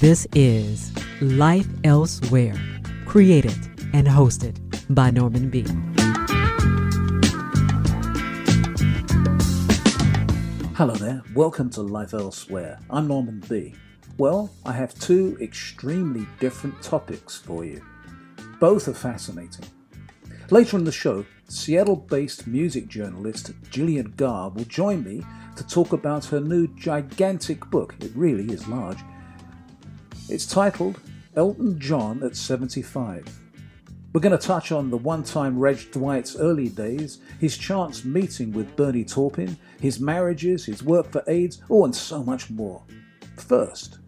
This is Life Elsewhere, created and hosted by Norman B. Hello there, welcome to Life Elsewhere. I'm Norman B. Well, I have two extremely different topics for you. Both are fascinating. Later in the show, Seattle based music journalist Gillian Gaar will join me to talk about her new gigantic book. It really is large. It's titled Elton John at 75. We're going to touch on the one time Reg Dwight's early days, his chance meeting with Bernie Taupin, his marriages, his work for AIDS, oh, and so much more. First,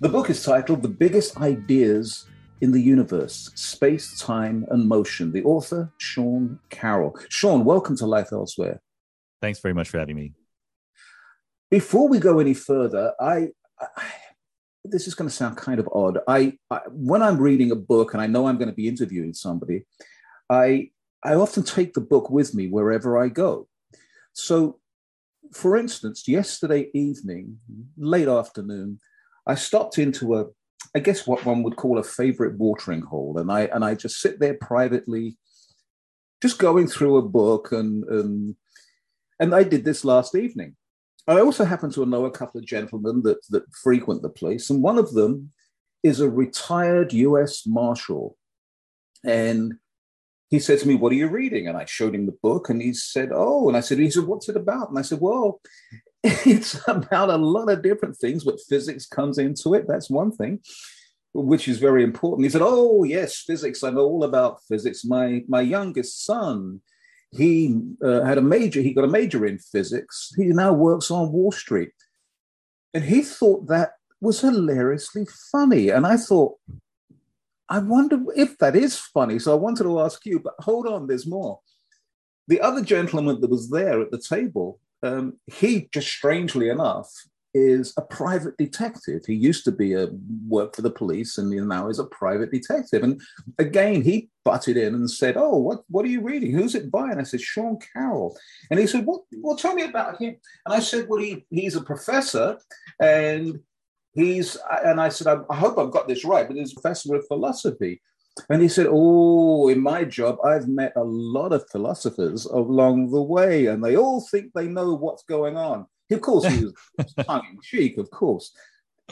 the book is titled The Biggest Ideas in the Universe Space, Time, and Motion. The author, Sean Carroll. Sean, welcome to Life Elsewhere. Thanks very much for having me. Before we go any further, I, I this is going to sound kind of odd. I, I, when I'm reading a book and I know I'm going to be interviewing somebody, I I often take the book with me wherever I go. So, for instance, yesterday evening, late afternoon, I stopped into a I guess what one would call a favorite watering hole, and I and I just sit there privately, just going through a book, and and and I did this last evening. I also happen to know a couple of gentlemen that, that frequent the place, and one of them is a retired US Marshal. And he said to me, What are you reading? And I showed him the book, and he said, Oh, and I said, He said, What's it about? And I said, Well, it's about a lot of different things, but physics comes into it. That's one thing, which is very important. He said, Oh, yes, physics. I know all about physics. My my youngest son he uh, had a major, he got a major in physics. He now works on Wall Street. And he thought that was hilariously funny. And I thought, I wonder if that is funny. So I wanted to ask you, but hold on, there's more. The other gentleman that was there at the table, um, he just strangely enough is a private detective. He used to be a work for the police, and now is a private detective. And again, he butted in and said, "Oh, what what are you reading? Who's it by?" And I said, "Sean Carroll." And he said, "What? Well, tell me about him." And I said, "Well, he he's a professor, and he's." And I said, "I, I hope I've got this right, but he's a professor of philosophy." And he said, Oh, in my job, I've met a lot of philosophers along the way, and they all think they know what's going on. Of course, he was tongue in cheek, of course.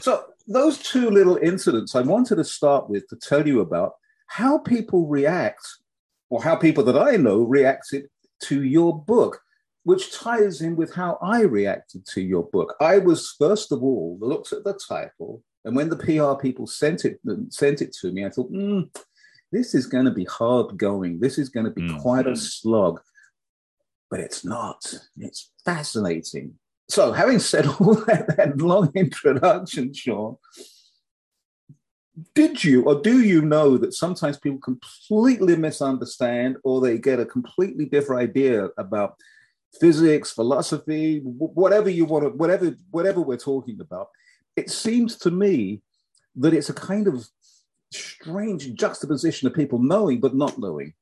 So, those two little incidents I wanted to start with to tell you about how people react, or how people that I know reacted to your book, which ties in with how I reacted to your book. I was, first of all, looked at the title, and when the PR people sent it, sent it to me, I thought, mm, this is going to be hard going. This is going to be mm. quite a slog. But it's not. It's fascinating. So, having said all that, that long introduction, Sean, did you or do you know that sometimes people completely misunderstand or they get a completely different idea about physics, philosophy, whatever you want to, whatever, whatever we're talking about? It seems to me that it's a kind of strange juxtaposition of people knowing but not knowing.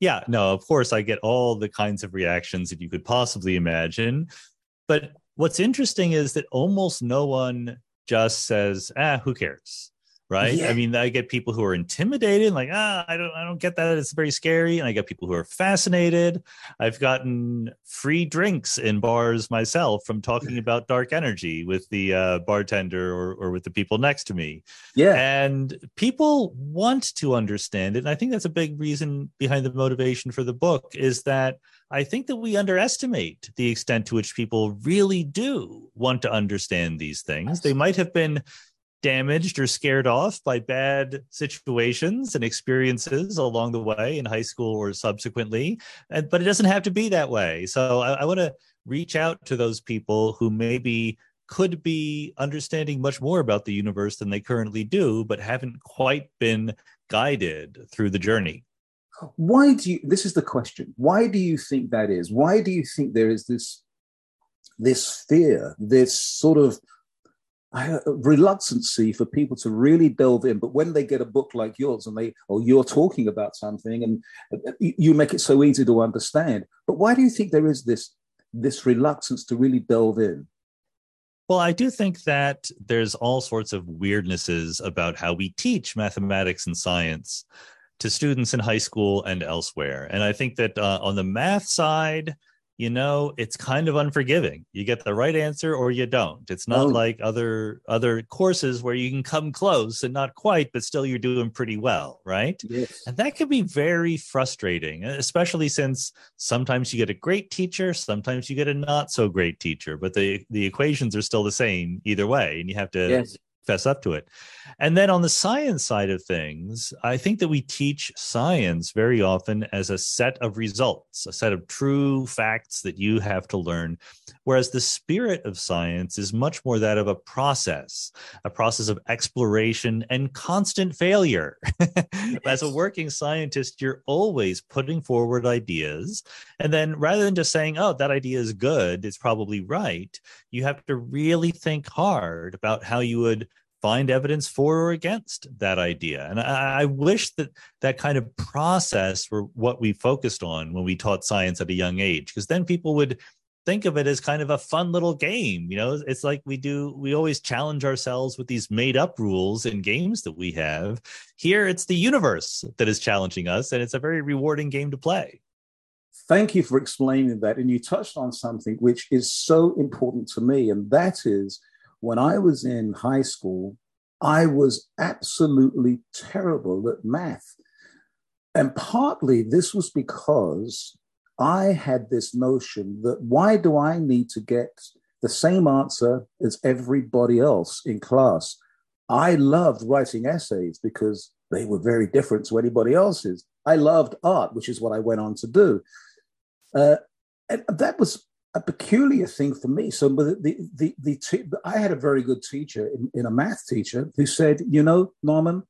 Yeah, no, of course, I get all the kinds of reactions that you could possibly imagine. But what's interesting is that almost no one just says, ah, who cares? Right. Yeah. I mean, I get people who are intimidated, like, ah, I don't, I don't get that. It's very scary. And I get people who are fascinated. I've gotten free drinks in bars myself from talking about dark energy with the uh, bartender or, or with the people next to me. Yeah. And people want to understand it. And I think that's a big reason behind the motivation for the book is that I think that we underestimate the extent to which people really do want to understand these things. They might have been damaged or scared off by bad situations and experiences along the way in high school or subsequently, but it doesn't have to be that way. So I, I want to reach out to those people who maybe could be understanding much more about the universe than they currently do, but haven't quite been guided through the journey. Why do you? This is the question. Why do you think that is? Why do you think there is this this fear, this sort of uh, reluctancy for people to really delve in? But when they get a book like yours and they or you're talking about something and uh, you make it so easy to understand, but why do you think there is this this reluctance to really delve in? Well, I do think that there's all sorts of weirdnesses about how we teach mathematics and science to students in high school and elsewhere. And I think that uh, on the math side, you know it's kind of unforgiving you get the right answer or you don't it's not oh. like other other courses where you can come close and not quite but still you're doing pretty well right yes. and that can be very frustrating especially since sometimes you get a great teacher sometimes you get a not so great teacher but the the equations are still the same either way and you have to yes fess up to it. And then on the science side of things, I think that we teach science very often as a set of results, a set of true facts that you have to learn. Whereas the spirit of science is much more that of a process, a process of exploration and constant failure. as a working scientist, you're always putting forward ideas. And then rather than just saying, oh, that idea is good, it's probably right, you have to really think hard about how you would find evidence for or against that idea. And I, I, wish that that kind of process were what we focused on when we taught science at a young age, because then people would think of it as kind of a fun little game. You know, it's like we do, we always challenge ourselves with these made up rules in games that we have. Here, it's the universe that is challenging us, and it's a very rewarding game to play. Thank you for explaining that. And you touched on something which is so important to me, and that is when I was in high school, I was absolutely terrible at math. And partly this was because I had this notion that why do I need to get the same answer as everybody else in class? I loved writing essays because they were very different to anybody else's. I loved art, which is what I went on to do. Uh, and that was a peculiar thing for me. So the the the, the t- I had a very good teacher in, in a math teacher who said, you know, Norman,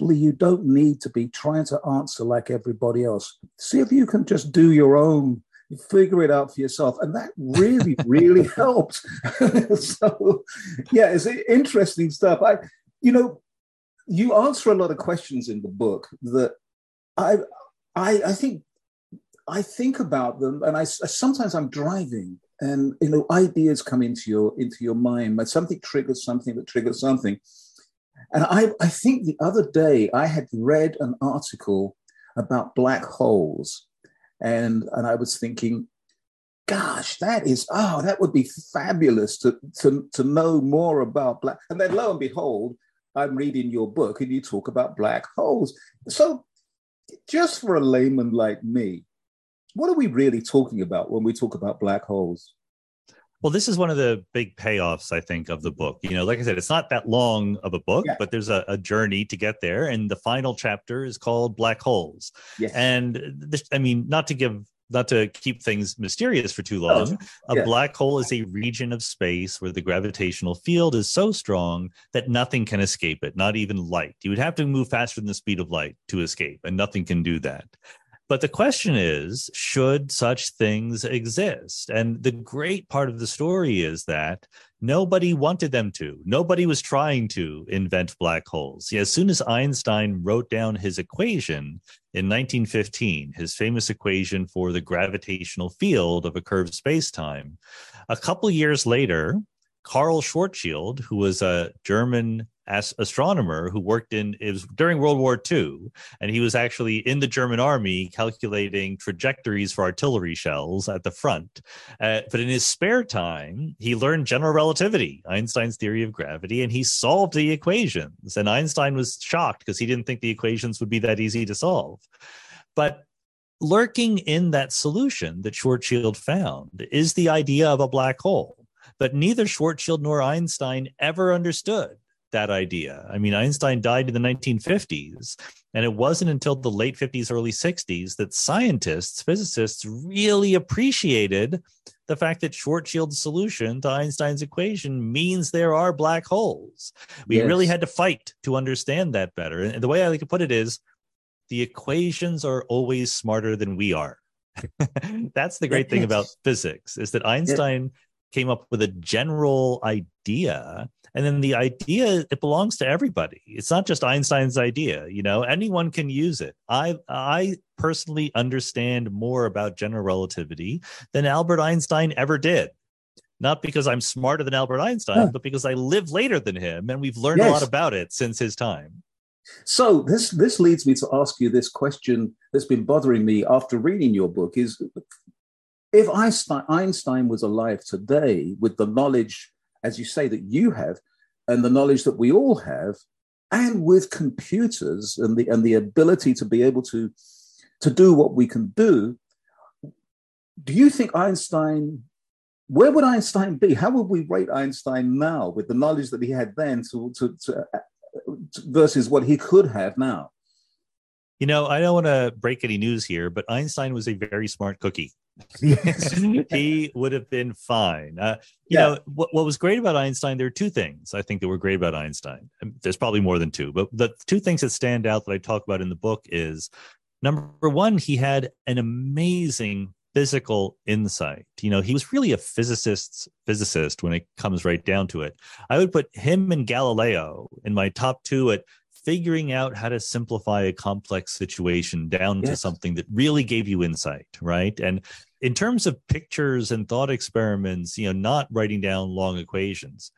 you don't need to be trying to answer like everybody else. See if you can just do your own, figure it out for yourself. And that really, really helped. so yeah, it's interesting stuff. I, you know, you answer a lot of questions in the book that I I, I think I think about them, and I sometimes I'm driving, and you know ideas come into your into your mind. But something triggers something that triggers something, and I I think the other day I had read an article about black holes, and and I was thinking, gosh, that is oh that would be fabulous to to to know more about black. And then lo and behold, I'm reading your book, and you talk about black holes. So just for a layman like me, what are we really talking about when we talk about black holes? Well, this is one of the big payoffs, I think, of the book. You know, like I said, it's not that long of a book, yeah. but there's a, a, journey to get there. And the final chapter is called Black Holes. Yes. And this, I mean, not to give, not to keep things mysterious for too long, oh, yeah. a black hole is a region of space where the gravitational field is so strong that nothing can escape it, not even light. You would have to move faster than the speed of light to escape, and nothing can do that. But the question is, should such things exist? And the great part of the story is that nobody wanted them to. Nobody was trying to invent black holes. As soon as Einstein wrote down his equation in 1915, his famous equation for the gravitational field of a curved spacetime, a couple years later, Karl Schwarzschild, who was a German as astronomer who worked in it was during World War II, and he was actually in the German army calculating trajectories for artillery shells at the front. Uh, but in his spare time, he learned general relativity, Einstein's theory of gravity, and he solved the equations. And Einstein was shocked because he didn't think the equations would be that easy to solve. But lurking in that solution that Schwarzschild found is the idea of a black hole. But neither Schwarzschild nor Einstein ever understood that idea. I mean, Einstein died in the 1950s, and it wasn't until the late 50s, early 60s that scientists, physicists really appreciated the fact that Schwarzschild's solution to Einstein's equation means there are black holes. We yes. really had to fight to understand that better. And the way I like to put it is the equations are always smarter than we are. That's the great thing about physics is that Einstein. Came up with a general idea and then the idea it belongs to everybody it's not just einstein's idea you know anyone can use it i i personally understand more about general relativity than albert einstein ever did not because I'm smarter than Albert Einstein, no. but because I live later than him, and we've learned yes. a lot about it since his time. So this this leads me to ask you this question that's been bothering me after reading your book: is if Einstein, was alive today with the knowledge, as you say, that you have, and the knowledge that we all have, and with computers and the and the ability to be able to to do what we can do, do you think Einstein where would Einstein be? How would we rate Einstein now with the knowledge that he had then to, to, to versus what he could have now? You know, I don't want to break any news here, but Einstein was a very smart cookie. he would have been fine. Uh, you yeah. know, what, what was great about Einstein, there are two things I think that were great about Einstein. There's probably more than two, but the two things that stand out that I talk about in the book is number one, he had an amazing physical insight. You know, he was really a physicist's physicist when it comes right down to it. I would put him and Galileo in my top two at figuring out how to simplify a complex situation down yes. to something that really gave you insight, right? And in terms of pictures and thought experiments, you know, not writing down long equations.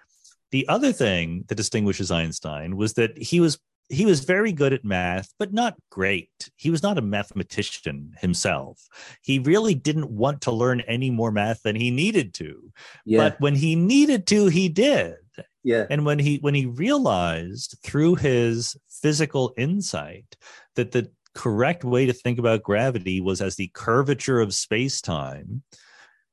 The other thing that distinguishes Einstein was that he was he was very good at math, but not great. He was not a mathematician himself. He really didn't want to learn any more math than he needed to. Yeah. But when he needed to, he did. Yeah. And when he when he realized through his physical insight that the correct way to think about gravity was as the curvature of space-time,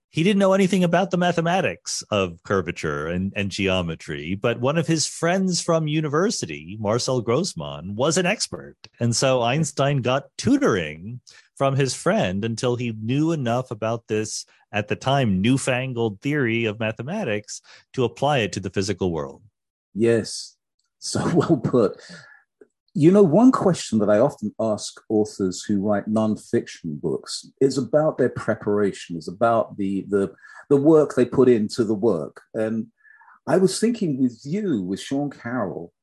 he didn't know anything about the mathematics of curvature and, and geometry, but one of his friends from university, Marcel Grossmann, was an expert. And so Einstein got tutoring from his friend until he knew enough about this, at the time, newfangled theory of mathematics to apply it to the physical world. Yes, so well put. You know, one question that I often ask authors who write nonfiction books is about their preparation, is about the, the, the work they put into the work. And I was thinking with you, with Sean Carroll,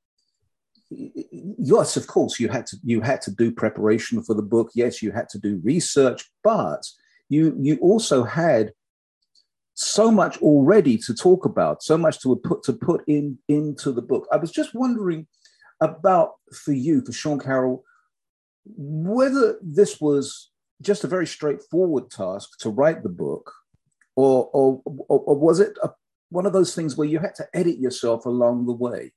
yes, of course, you had to you had to do preparation for the book. Yes, you had to do research, but you you also had so much already to talk about, so much to put to put in into the book. I was just wondering about for you, for Sean Carroll, whether this was just a very straightforward task to write the book, or or, or, or was it a, one of those things where you had to edit yourself along the way?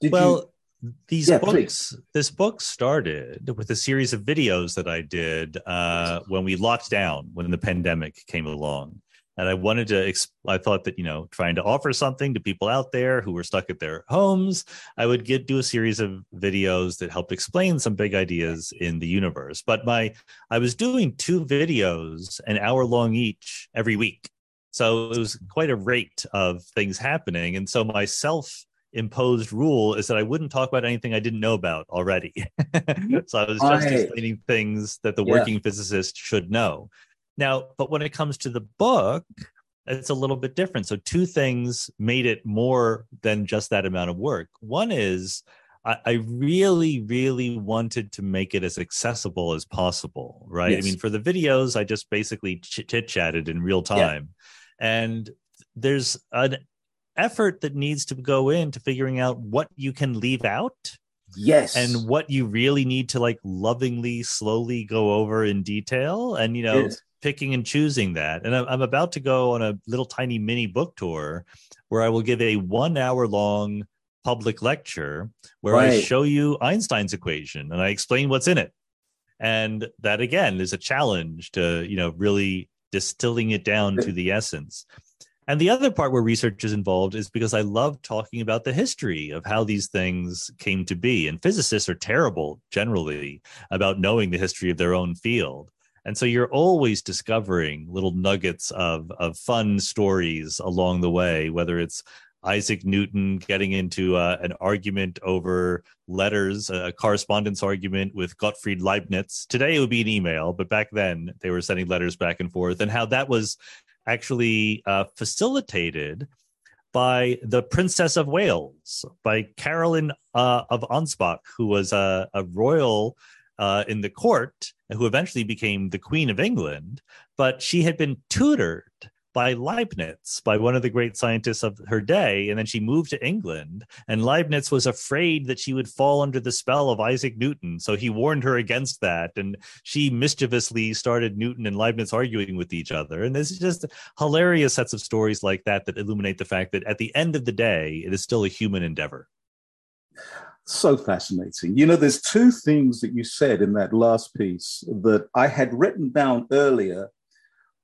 Did well, you... these yeah, books, please. this book started with a series of videos that I did uh, when we locked down when the pandemic came along and I wanted to. I thought that you know, trying to offer something to people out there who were stuck at their homes, I would get do a series of videos that helped explain some big ideas in the universe. But my, I was doing two videos, an hour long each, every week, so it was quite a rate of things happening. And so my self imposed rule is that I wouldn't talk about anything I didn't know about already. so I was just explaining things that the working yeah. physicist should know. Now, but when it comes to the book, it's a little bit different. So, two things made it more than just that amount of work. One is I, I really, really wanted to make it as accessible as possible, right? Yes. I mean, for the videos, I just basically chit chatted in real time. Yeah. And there's an effort that needs to go into figuring out what you can leave out yes and what you really need to like lovingly slowly go over in detail and you know yes picking and choosing that. And I'm about to go on a little tiny mini book tour where I will give a one hour long public lecture where right. I show you Einstein's equation and I explain what's in it. And that again is a challenge to, you know, really distilling it down to the essence. And the other part where research is involved is because I love talking about the history of how these things came to be. And physicists are terrible generally about knowing the history of their own field and so you're always discovering little nuggets of of fun stories along the way whether it's Isaac Newton getting into uh, an argument over letters, a correspondence argument with Gottfried Leibniz. Today it would be an email, but back then they were sending letters back and forth, and how that was actually uh, facilitated by the Princess of Wales, by Caroline uh, of Ansbach, who was a, a royal uh, in the court, who eventually became the Queen of England, but she had been tutored by Leibniz, by one of the great scientists of her day. And then she moved to England, and Leibniz was afraid that she would fall under the spell of Isaac Newton. So he warned her against that. And she mischievously started Newton and Leibniz arguing with each other. And there's just hilarious sets of stories like that that illuminate the fact that at the end of the day, it is still a human endeavor. So fascinating. You know, there's two things that you said in that last piece that I had written down earlier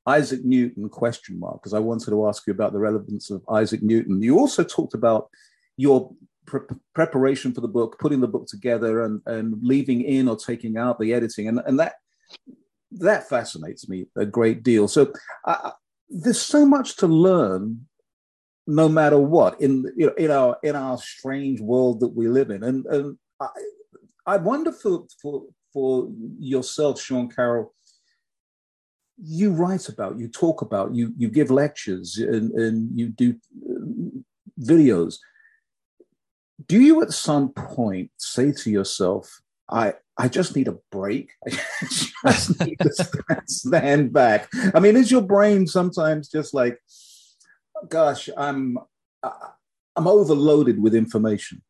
Isaac Newton question mark because I wanted to ask you about the relevance of Isaac Newton. You also talked about your pre- preparation for the book, putting the book together, and and leaving in or taking out the editing, and and that that fascinates me a great deal. So uh, there's so much to learn, no matter what in you know in our in our strange world that we live in, and and I, I wonder for for for yourself, Sean Carroll you write about, you talk about, you you give lectures and, and you do uh, videos. Do you at some point say to yourself, I I just need a break. I just need to stand back. I mean, is your brain sometimes just like, gosh, I'm I'm overloaded with information?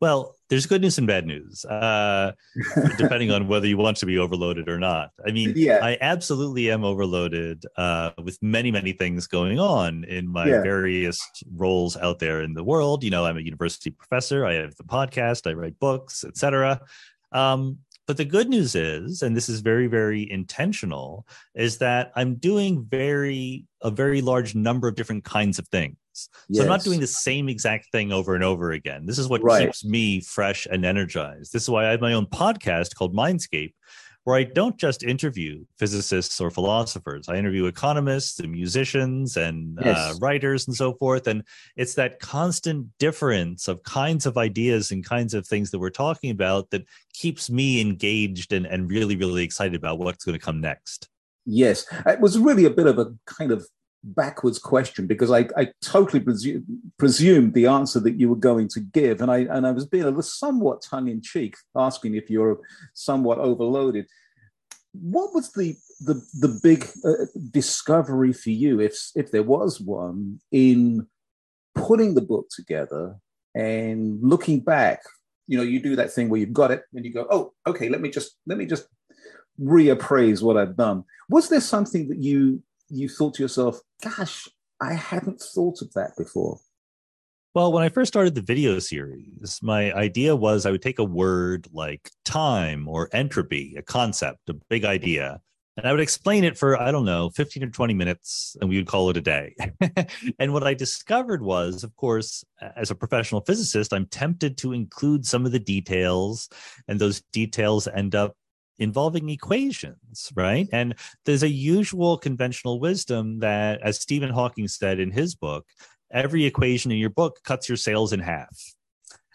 Well, there's good news and bad news, uh, depending on whether you want to be overloaded or not. I mean, yeah. I absolutely am overloaded uh, with many, many things going on in my yeah. various roles out there in the world. You know, I'm a university professor. I have the podcast. I write books, etc. Um, but the good news is, and this is very, very intentional, is that I'm doing very a very large number of different kinds of things. So. I'm not doing the same exact thing over and over again. This is what right. keeps me fresh and energized. This is why I have my own podcast called Mindscape, where I don't just interview physicists or philosophers. I interview economists and musicians and uh, yes. uh, writers and so forth. And it's that constant difference of kinds of ideas and kinds of things that we're talking about that keeps me engaged and, and really, really excited about what's going to come next. Yes, it was really a bit of a kind of backwards question because I, I totally presu- presumed the answer that you were going to give, and I and I was being a little somewhat tongue in cheek, asking if you're somewhat overloaded. What was the the the big uh, discovery for you, if if there was one, in putting the book together and looking back? You know, you do that thing where you've got it and you go, oh, okay, let me just let me just reappraise what I've done. Was there something that you you thought to yourself, gosh, I hadn't thought of that before? Well, when I first started the video series, my idea was I would take a word like time or entropy, a concept, a big idea, and I would explain it for, I don't know, 15 or 20 minutes, and we would call it a day. and what I discovered was, of course, as a professional physicist, I'm tempted to include some of the details, and those details end up involving equations, right? And there's a usual conventional wisdom that, as Stephen Hawking said in his book, every equation in your book cuts your sales in half.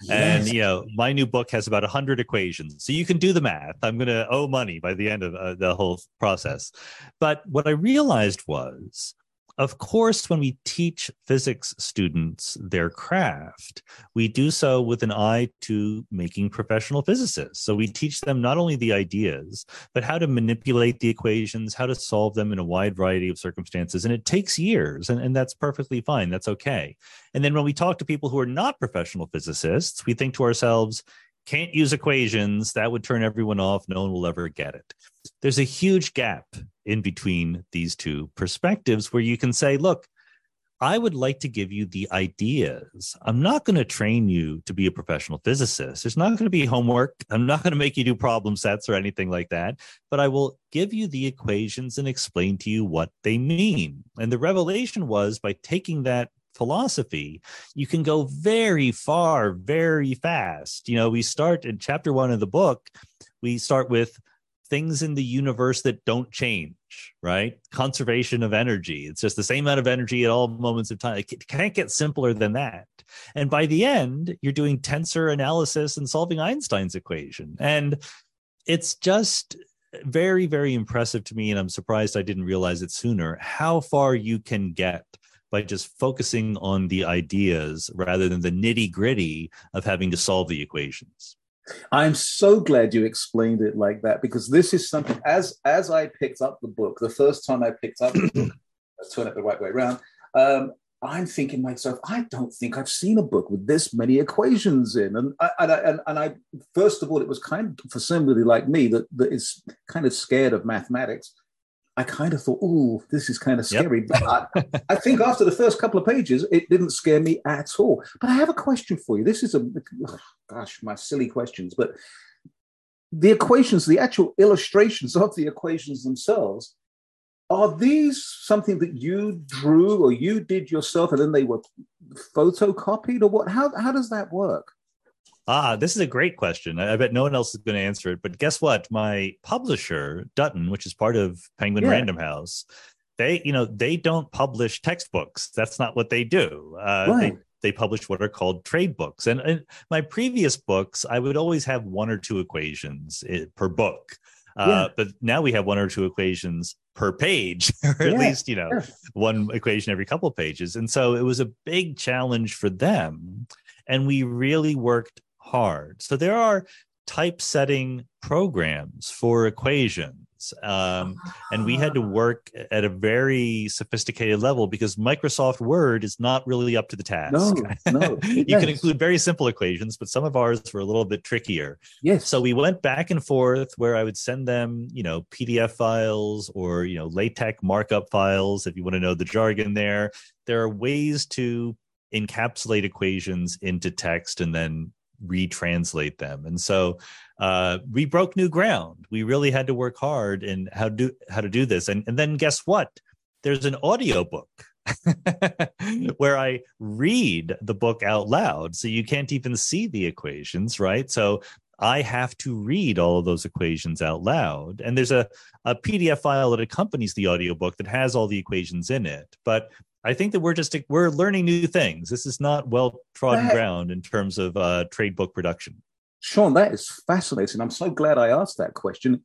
Yes. And you know, my new book has about 100 equations. So you can do the math. I'm going to owe money by the end of uh, the whole process. But what I realized was of course, when we teach physics students their craft, we do so with an eye to making professional physicists. So we teach them not only the ideas, but how to manipulate the equations, how to solve them in a wide variety of circumstances. And it takes years, and, and that's perfectly fine. That's okay. And then when we talk to people who are not professional physicists, we think to ourselves, can't use equations. That would turn everyone off. No one will ever get it. There's a huge gap in between these two perspectives where you can say, look, I would like to give you the ideas. I'm not going to train you to be a professional physicist. There's not going to be homework. I'm not going to make you do problem sets or anything like that, but I will give you the equations and explain to you what they mean. And the revelation was by taking that philosophy, you can go very far, very fast. You know, we start in chapter one of the book, we start with things in the universe that don't change, right? Conservation of energy. It's just the same amount of energy at all moments of time. It can't get simpler than that. And by the end, you're doing tensor analysis and solving Einstein's equation. And it's just very, very impressive to me. And I'm surprised I didn't realize it sooner how far you can get by just focusing on the ideas rather than the nitty gritty of having to solve the equations. I'm so glad you explained it like that because this is something as as I picked up the book, the first time I picked up the book, let's turn it the right way around. Um, I'm thinking myself, I don't think I've seen a book with this many equations in. And I, and I, and, and I first of all, it was kind of for somebody like me that, that is kind of scared of mathematics. I kind of thought, oh, this is kind of scary. Yep. But I, I, think after the first couple of pages, it didn't scare me at all. But I have a question for you. This is a, gosh, my silly questions. But the equations, the actual illustrations of the equations themselves, are these something that you drew or you did yourself and then they were photocopied or what? How, how does that work? Ah, this is a great question. I bet no one else is going to answer it. But guess what? My publisher, Dutton, which is part of Penguin yeah. Random House, they, you know, they don't publish textbooks. That's not what they do. Uh, right. They, they publish what are called trade books. And in my previous books, I would always have one or two equations eh, per book. Uh, yeah. But now we have one or two equations per page, or at least, you know, sure. one equation every couple of pages. And so it was a big challenge for them. And we really worked hard. So there are typesetting programs for equations. Um, and we had to work at a very sophisticated level because Microsoft Word is not really up to the task. No, no. you yes. can include very simple equations, but some of ours were a little bit trickier. Yes. So we went back and forth where I would send them, you know, PDF files or, you know, LaTeX markup files if you want to know the jargon there. There are ways to encapsulate equations into text and then retranslate them. And so uh, we broke new ground. We really had to work hard in how do how to do this. And and then guess what? There's an audio book where I read the book out loud. So you can't even see the equations, right? So I have to read all of those equations out loud. And there's a, a PDF file that accompanies the audiobook that has all the equations in it. But I think that we're just we're learning new things. This is not well trodden ground in terms of uh, trade book production. Sean, that is fascinating. I'm so glad I asked that question.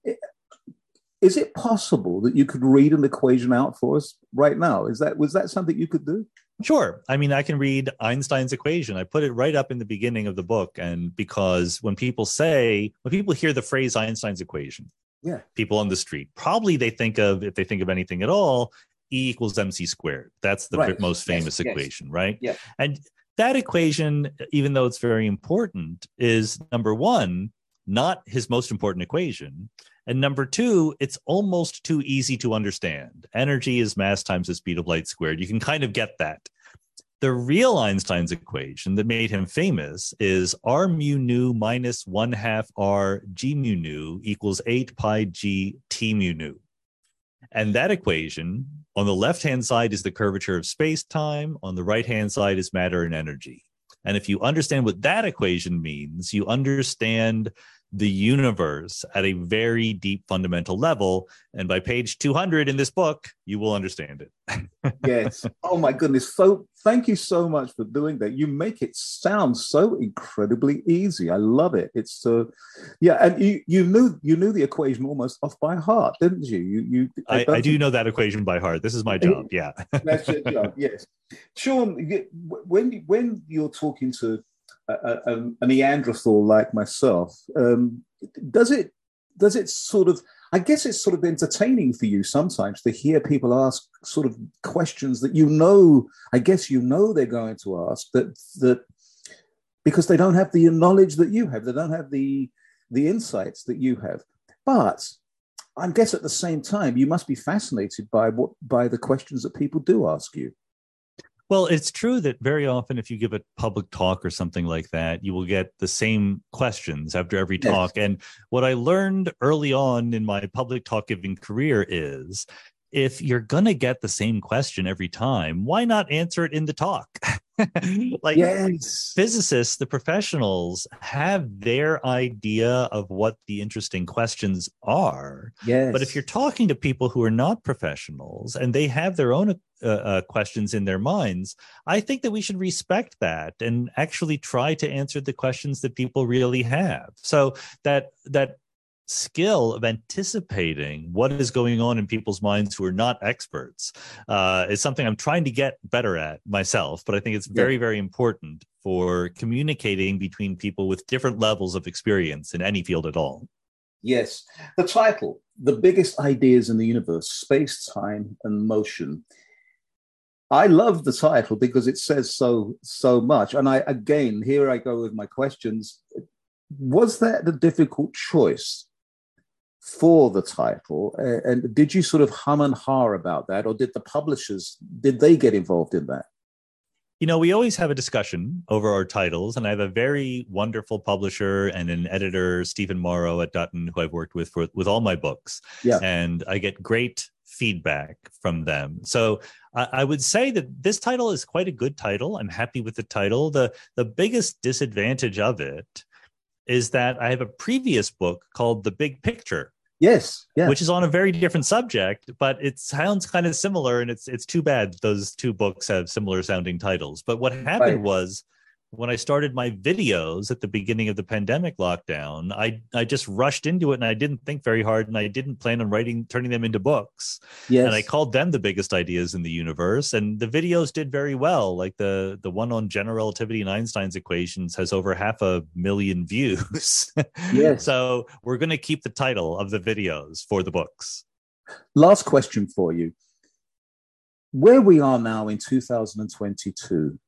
Is it possible that you could read an equation out for us right now? Is that was that something you could do? Sure. I mean, I can read Einstein's equation. I put it right up in the beginning of the book, and because when people say when people hear the phrase Einstein's equation, yeah, people on the street probably they think of if they think of anything at all, E equals mc squared. That's the right. most famous yes, equation, yes. right? Yeah. And that equation, even though it's very important, is number one, not his most important equation. And number two, it's almost too easy to understand. Energy is mass times the speed of light squared. You can kind of get that. The real Einstein's equation that made him famous is R mu nu minus one half R G mu nu equals 8 pi G T mu nu. And that equation on the left hand side is the curvature of space time, on the right hand side is matter and energy. And if you understand what that equation means, you understand the universe at a very deep fundamental level. And by page 200 in this book, you will understand it. yes. Oh my goodness. So thank you so much for doing that. You make it sound so incredibly easy. I love it. It's so uh, yeah, and you you knew you knew the equation almost off by heart, didn't you? You you I, I, I do know that equation by heart. This is my job. Yeah. That's your job, yes. Sean, when when you're talking to a, a, Neanderthal like myself, um, does it does it sort of I guess it's sort of entertaining for you sometimes to hear people ask sort of questions that you know, I guess you know they're going to ask that that because they don't have the knowledge that you have, they don't have the the insights that you have. But I guess at the same time, you must be fascinated by what by the questions that people do ask you. Well, it's true that very often, if you give a public talk or something like that, you will get the same questions after every talk. Yes. And what I learned early on in my public talk giving career is if you're going to get the same question every time, why not answer it in the talk? like yes. physicists, the professionals have their idea of what the interesting questions are. Yes. But if you're talking to people who are not professionals and they have their own uh, uh, questions in their minds, I think that we should respect that and actually try to answer the questions that people really have. So that that skill of anticipating what is going on in people's minds who are not experts uh, is something I'm trying to get better at myself. But I think it's very, yeah. very important for communicating between people with different levels of experience in any field at all. Yes. The title, The Biggest Ideas in the Universe Space, Time, and Motion. I love the title because it says so so much. And I again, here I go with my questions. Was that a difficult choice for the title? And did you sort of hum and ha about that, or did the publishers did they get involved in that? You know, we always have a discussion over our titles, and I have a very wonderful publisher and an editor, Stephen Morrow at Dutton, who I've worked with for with all my books. Yeah. And I get great feedback from them. So I, I would say that this title is quite a good title. I'm happy with the title. The the biggest disadvantage of it is that I have a previous book called The Big Picture Yes, yeah. which is on a very different subject, but it sounds kind of similar. And it's it's too bad those two books have similar sounding titles. But what happened Right. was when I started my videos at the beginning of the pandemic lockdown, I I just rushed into it and I didn't think very hard and I didn't plan on writing turning them into books. yes. And I called them the biggest ideas in the universe. And the videos did very well. Like the the one on general relativity and Einstein's equations has over half a million views. Yes. so we're going to keep the title of the videos for the books. Last question for you. Where we are now in 2022,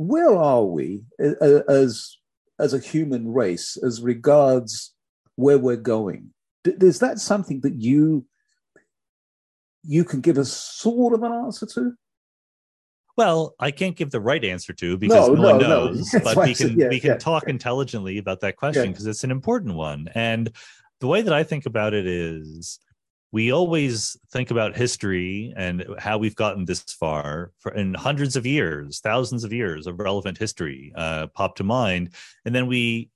where are we a- a- as, as a human race as regards where we're going? Is that something that you you can give us sort of an answer to? Well, I can't give the right answer to because No, no, one no, no. knows, That's but we can yeah, we can yeah, talk yeah. intelligently about that question because it's an important one. And the way that I think about it is we always think about history and how we've gotten this far for in hundreds of years, thousands of years of relevant history uh, pop to mind, and then we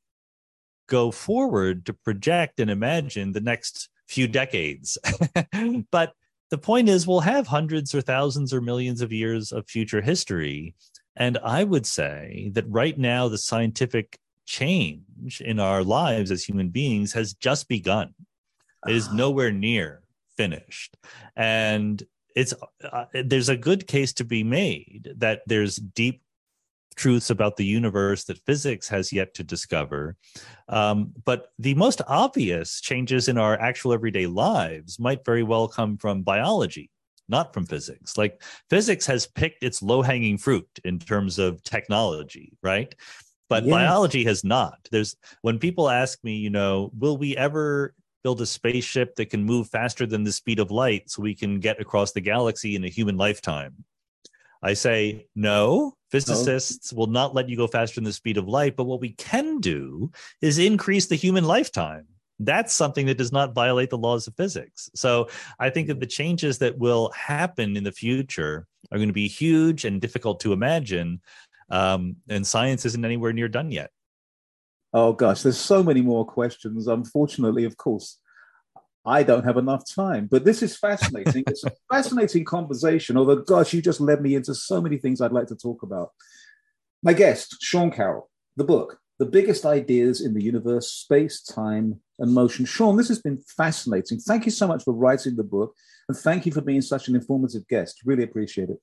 go forward to project and imagine the next few decades. but the point is, we'll have hundreds or thousands or millions of years of future history. And I would say that right now, the scientific change in our lives as human beings has just begun. It is nowhere near finished. And it's uh, there's a good case to be made that there's deep truths about the universe that physics has yet to discover. Um, but the most obvious changes in our actual everyday lives might very well come from biology, not from physics. Like physics has picked its low hanging fruit in terms of technology, right? But biology has not. There's when people ask me, you know, will we ever build a spaceship that can move faster than the speed of light so we can get across the galaxy in a human lifetime? I say, no, physicists will not let you go faster than the speed of light. But what we can do is increase the human lifetime. That's something that does not violate the laws of physics. So I think that the changes that will happen in the future are going to be huge and difficult to imagine. Um, and science isn't anywhere near done yet. Oh gosh, there's so many more questions. Unfortunately, of course, I don't have enough time. But this is fascinating. it's a fascinating conversation. Although, gosh, you just led me into so many things I'd like to talk about. My guest, Sean Carroll, the book, The Biggest Ideas in the Universe, Space, Time, and Motion. Sean, this has been fascinating. Thank you so much for writing the book. And thank you for being such an informative guest. Really appreciate it.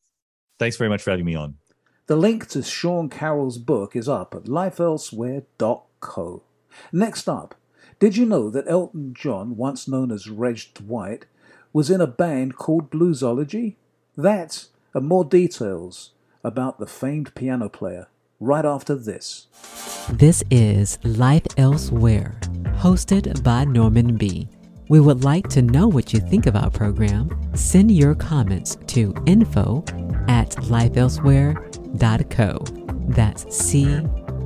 Thanks very much for having me on. The link to Sean Carroll's book is up at lifeelsewhere.co. Next up, did you know that Elton John, once known as Reg Dwight, was in a band called Bluesology? That and more details about the famed piano player right after this. This is Life Elsewhere, hosted by Norman B. We would like to know what you think of our program. Send your comments to info at lifeelsewhere.co. That's C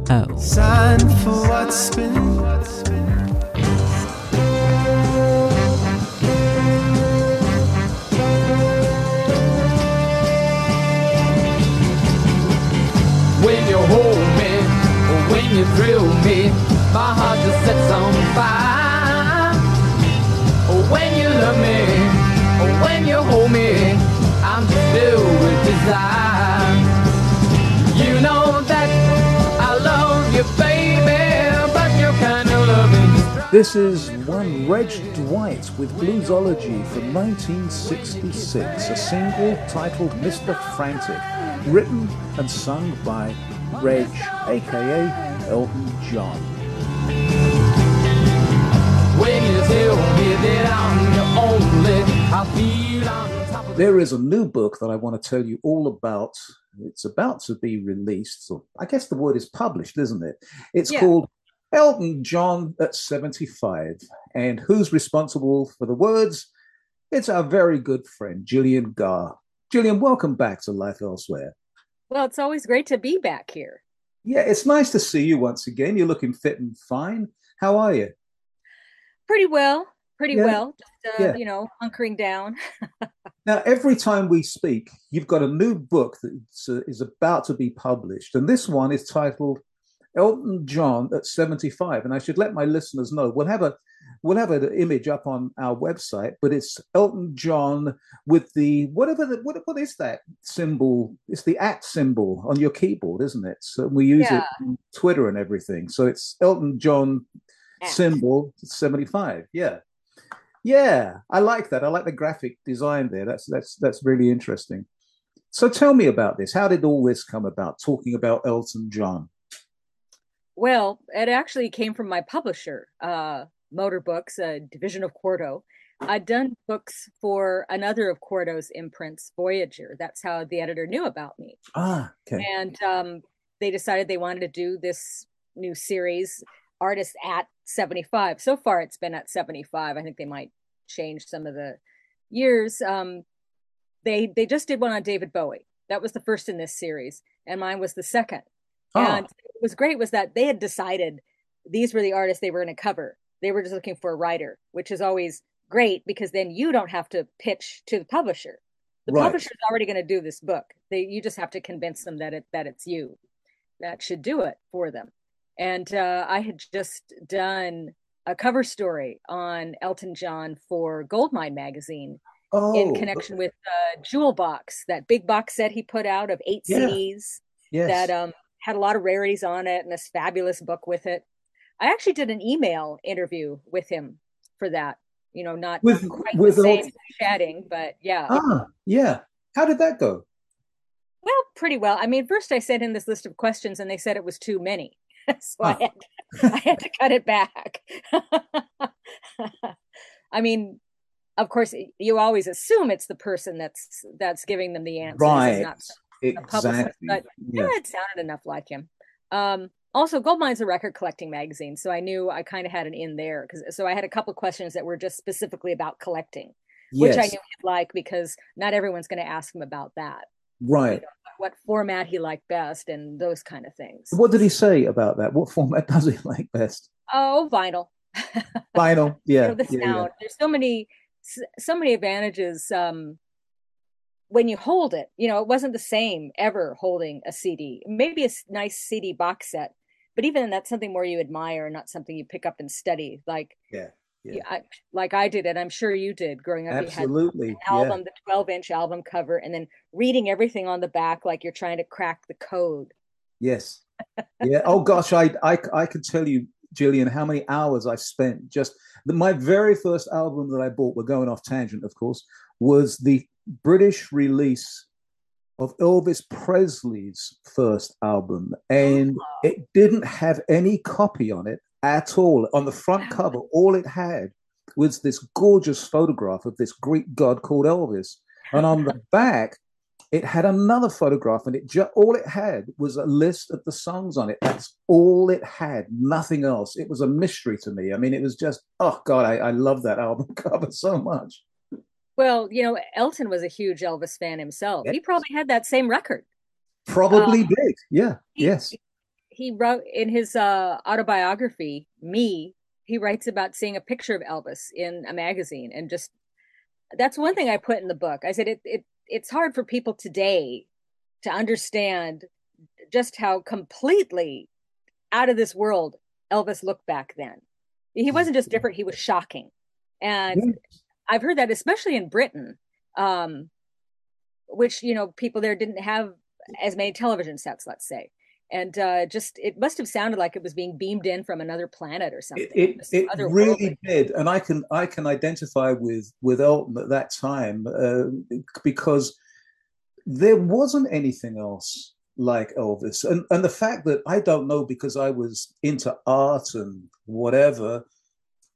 O. Sign for what's been. When you hold me, or when you thrill me, my heart just sets on fire. Or when you love me, or when you hold me, This is one Reg Dwight with Bluesology from 1966, a single titled Mr. Frantic, written and sung by Reg, aka Elton John. When you tell me that I'm your only, I feel on top of There is a new book that I want to tell you all about. It's about to be released. So I guess the word is published, isn't it? It's Yeah. called Elton John at 75. And who's responsible for the words? It's our very good friend, Gillian Gaar. Gillian, welcome back to Life Elsewhere. Well, it's always great to be back here. Yeah, it's nice to see you once again. You're looking fit and fine. How are you? Pretty well, pretty Yeah. well. Just uh, Yeah. you know, hunkering down. Now, every time we speak, you've got a new book that uh, is about to be published. And this one is titled Elton John at 75. And I should let my listeners know we'll have a we'll have an image up on our website, but it's Elton John with the whatever the what, what is that symbol? It's the at symbol on your keyboard, isn't it? So we use Yeah. it on Twitter and everything. So it's Elton John At. symbol 75. Yeah. Yeah, I like that. I like the graphic design there. That's that's that's really interesting. So tell me about this. How did all this come about? Talking about Elton John. Well, it actually came from my publisher, uh, Motorbooks, a division of Quarto. I'd done books for another of Quarto's imprints, Voyageur. That's how the editor knew about me. Ah, okay. and um, they decided they wanted to do this new series artist at 75 so far it's been at 75 i think they might change some of the years um, they they just did one on david bowie that was the first in this series and mine was the second And what was great was that they had decided these were the artists they were going to cover they were just looking for a writer which is always great because then you don't have to pitch to the publisher the Right. publisher's already going to do this book they you just have to convince them that it that it's you that should do it for them and uh, i had just done a cover story on elton john for goldmine magazine oh, in connection with uh, jewel box that big box set he put out of eight Yeah. cds yes. that um, had a lot of rarities on it and this fabulous book with it. I actually did an email interview with him for that. You know, not With- quite with the same as chatting, but yeah. ah, yeah. How did that go? Well, pretty well. I mean, first I sent in this list of questions and they said it was too many. so I, Huh. had, I had to cut it back. I mean, of course, you always assume it's the person that's that's giving them the answers, and Right. not Exactly. but- yeah. yeah, it sounded enough like him. Um, also, Goldmine's a record collecting magazine, so I knew I kind of had an in there. Because so I had a couple questions that were just specifically about collecting, which I Yes. knew he'd like because not everyone's going to ask him about that. Right. What format he liked best and those kind of things. What did he say about that? What format does he like best? Oh, vinyl. Vinyl. you Yeah. know, the yeah, yeah. sound. There's so many, so many advantages. Um, when you hold it, you know, it wasn't the same ever holding a CD. Maybe a nice CD box set, but even that's something more you admire, not something you pick up and study. Like, Yeah, yeah. I, like I did, and I'm sure you did growing up. You had Absolutely. an Yeah. album, the 12 inch album cover, and then reading everything on the back like you're trying to crack the code. Yes. Yeah. Oh gosh, I I I could tell you, Gillian, how many hours I spent just the, my very first album that I bought. We're going off tangent, of course. Was the British release of Elvis Presley's first album, and oh. it didn't have any copy on it at all. On the front cover, all it had was this gorgeous photograph of this Greek god called Elvis, and on the back it had another photograph and it ju- all it had was a list of the songs on it. That's all it had nothing else. It was a mystery to me. I mean it was just oh god i, I love that album cover so much Well, you know, Elton was a huge Elvis fan himself. He probably had that same record. probably Um, did yeah. he- yes. he wrote in his uh, autobiography me he writes about seeing a picture of elvis in a magazine and just that's one thing i put in the book. I said it, it it's hard for people today to understand just how completely out of this world elvis looked back then. He wasn't just different he was shocking. And Yes. I've heard that especially in britain um, which you know people there didn't have as many television sets let's say. And uh, just it must have sounded like it was being beamed in from another planet or something. It, it, it really did, and I can I can identify with with Elton at that time uh, because there wasn't anything else like Elvis, and and the fact that I don't know because I was into art and whatever,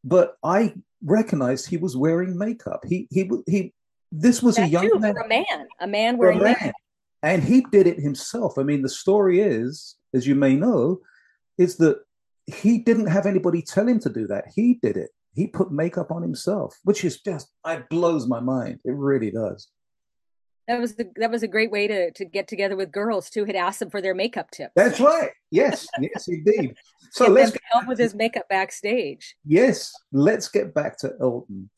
but I recognized he was wearing makeup. He he he this was That a young too, man, a man, a man for a wearing man. makeup. and he did it himself. I mean, the story is, as you may know, is that he didn't have anybody tell him to do that. He did it. He put makeup on himself, which is just it blows my mind. It really does. That was the, that was a great way to to get together with girls too. Had asked them for their makeup tips. That's right. Yes, yes, indeed. So Get let's to help with his makeup backstage. yes, let's get back to Elton.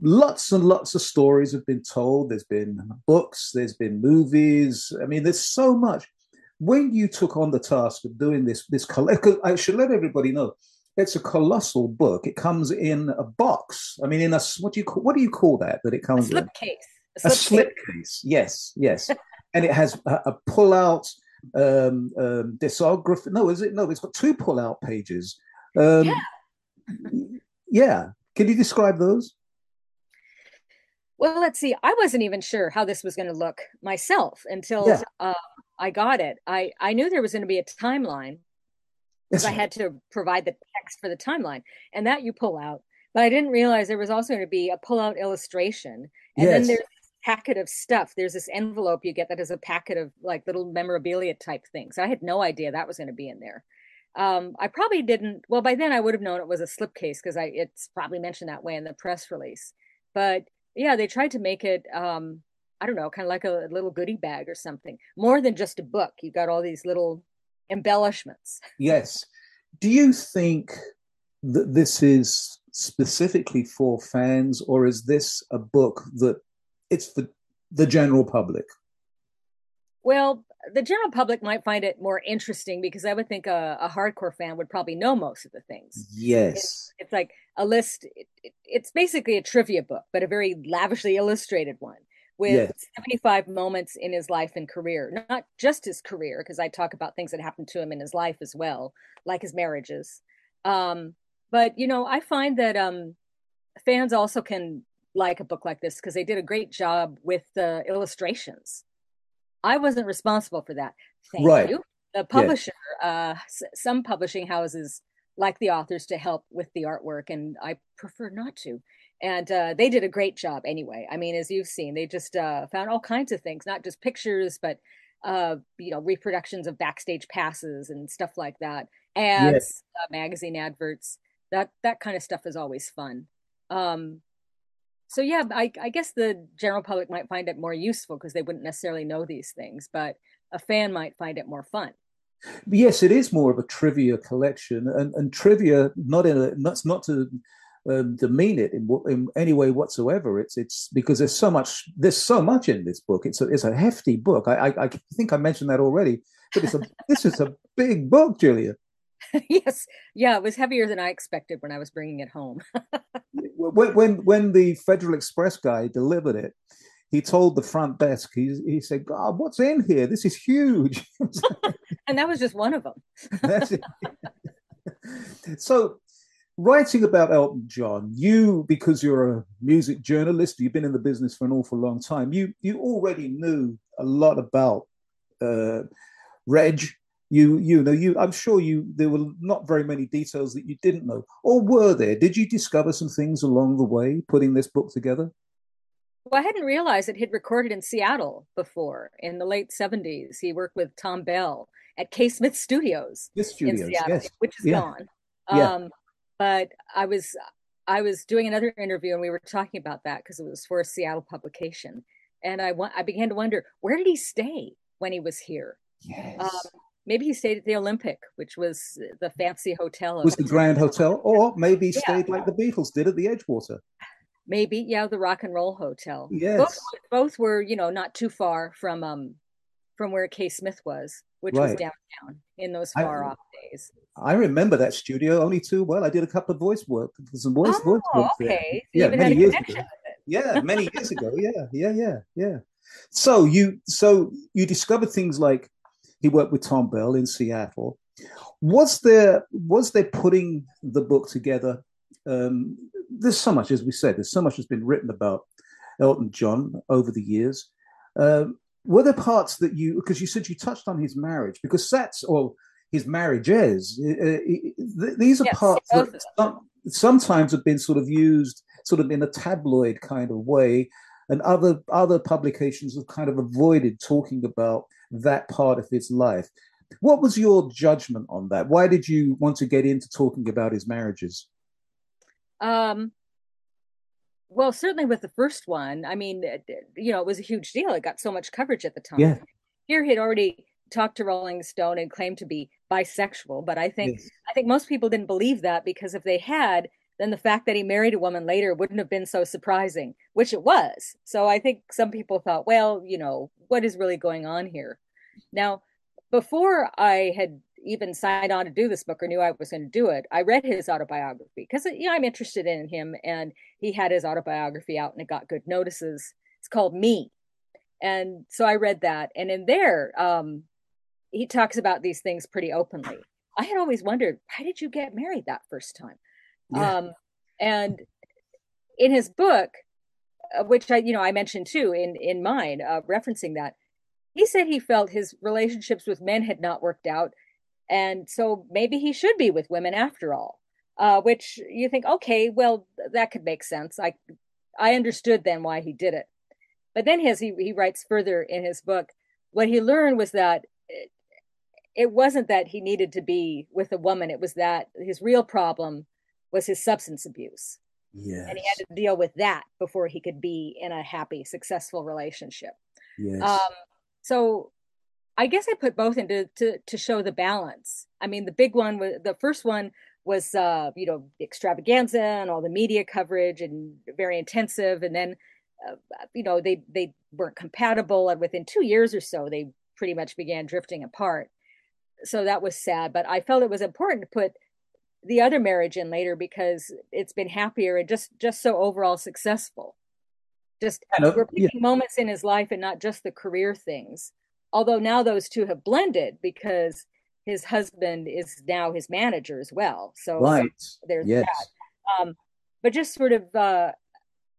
Lots and lots of stories have been told. There's been books, there's been movies. I mean, there's so much. When you took on the task of doing this, this I should let everybody know, it's a colossal book. It comes in a box. I mean, in a what do you call, what do you call that? That it A comes in slip case. A slip case. Yes, yes, and it has a, a pull-out um, um, discography. No, is it? No, it's got two pull-out pages. Um, Yeah. yeah. Can you describe those? Well, let's see. I wasn't even sure how this was going to look myself until Yeah. uh, I got it. I I knew there was going to be a timeline because I had to provide the text for the timeline, and that you pull out. But I didn't realize there was also going to be a pull-out illustration, and then there's packet of stuff. There's this envelope you get that is a packet of like little memorabilia type things. I had no idea that was going to be in there. Um, I probably didn't. Well, by then I would have known it was a slipcase because I it's probably mentioned that way in the press release. But yeah, they tried to make it. Um, I don't know, kind of like a little goodie bag or something. More than just a book. You got all these little embellishments. Yes. Do you think that this is specifically for fans, or is this a book that it's for the general public? Well, the general public might find it more interesting because I would think a, a hardcore fan would probably know most of the things. Yes. It's like a list. It, it, it's basically a trivia book, but a very lavishly illustrated one with Yes. 75 moments in his life and career. Not just his career, because I talk about things that happened to him in his life as well, like his marriages. Um, but you know, I find that um, fans also can like a book like this because they did a great job with the illustrations. I wasn't responsible for that. Thank Right. you. The publisher, uh, s- some publishing houses like the authors to help with the artwork, and I prefer not to. And uh, they did a great job anyway. I mean, as you've seen, they just uh, found all kinds of things, not just pictures, but uh, you know, reproductions of backstage passes and stuff like that, ads, uh, magazine adverts. That that kind of stuff is always fun. Um, so yeah, I, I guess the general public might find it more useful because they wouldn't necessarily know these things, but a fan might find it more fun. Yes, it is more of a trivia collection, and, and trivia not in a that's not to um, demean it in, in any way whatsoever. It's it's because there's so much there's so much in this book. It's a it's a hefty book. I I, I think I mentioned that already, but it's a this is a big book, Julia. yes, yeah, it was heavier than I expected when I was bringing it home. When when when the Federal Express guy delivered it, he told the front desk he he said, "God, what's in here? This is huge." and that was just one of them. So, writing about Elton John, you because you're a music journalist, you've been in the business for an awful long time. You you already knew a lot about uh, Reg. You you know you. I'm sure you. There were not very many details that you didn't know, or were there? Did you discover some things along the way putting this book together? Well, I hadn't realized that he'd recorded in Seattle before in the late 70s. He worked with Thom Bell at Kaye-Smith Studios Yes, in Seattle, Yes. which is Yeah. gone. Yeah. Um, but I was I was doing another interview and we were talking about that because it was for a Seattle publication, and I I began to wonder where did he stay when he was here? Yes. Um, maybe he stayed at the Olympic, which was the fancy hotel. was the Grand Hotel, or maybe he Yeah. stayed like the Beatles did at the Edgewater. Maybe yeah, the Rock and Roll Hotel. Yes. both both were you know not too far from um from where Kaye-Smith was, which was downtown in those I- far off days. I remember that studio only too well. I did a couple of voice work, some voice, voice Oh, work there. okay. So Yeah, you even had many years ago. Yeah, many years ago. Yeah, yeah, yeah, yeah. So you, so you discovered things like he worked with Thom Bell in Seattle. Was there, was there putting the book together? Um, there's so much, as we said, there's so much that's been written about Elton John over the years. Um, were there parts that you, because you said you touched on his marriage, because that's or his marriages. uh, uh, these are Yes, parts that some, sometimes have been sort of used, sort of in a tabloid kind of way. and other other publications have kind of avoided talking about that part of his life. What was your judgment on that? Why did you want to get into talking about his marriages? Um, well, certainly with the first one, I mean, you know, it was a huge deal. It got so much coverage at the time. Yeah. Here he'd already talked to Rolling Stone and claimed to be bisexual, but I think Yes. I think most people didn't believe that because if they had, then the fact that he married a woman later wouldn't have been so surprising, which it was. So I think some people thought, well, you know, what is really going on here? Now, before I had even signed on to do this book or knew I was going to do it, I read his autobiography because you know I'm interested in him, and he had his autobiography out and it got good notices. It's called Me, and so I read that, and in there, um, he talks about these things pretty openly. I had always wondered, why did you get married that first time? Yeah. Um, and in his book, uh, which I, you know, I mentioned too in in mine, uh, referencing that, he said he felt his relationships with men had not worked out, and so maybe he should be with women after all. Uh, which you think, okay, well, that could make sense. I I understood then why he did it. But then his he, he writes further in his book, what he learned was that it, it wasn't that he needed to be with a woman, it was that his real problem was his substance abuse. Yes. And he had to deal with that before he could be in a happy, successful relationship. yes. Um, so I guess I put both into to, to show the balance. I mean, the big one was the first one was uh, you know extravaganza and all the media coverage and very intensive, and then uh, you know they they weren't compatible, and within two years or so they pretty much began drifting apart. So that was sad, but I felt it was important to put the other marriage in later because it's been happier and just just so overall successful. Just know, we're yeah. picking moments in his life and not just the career things. Although now those two have blended because his husband is now his manager as well. So right. there's yes. that. Um, but just sort of, uh,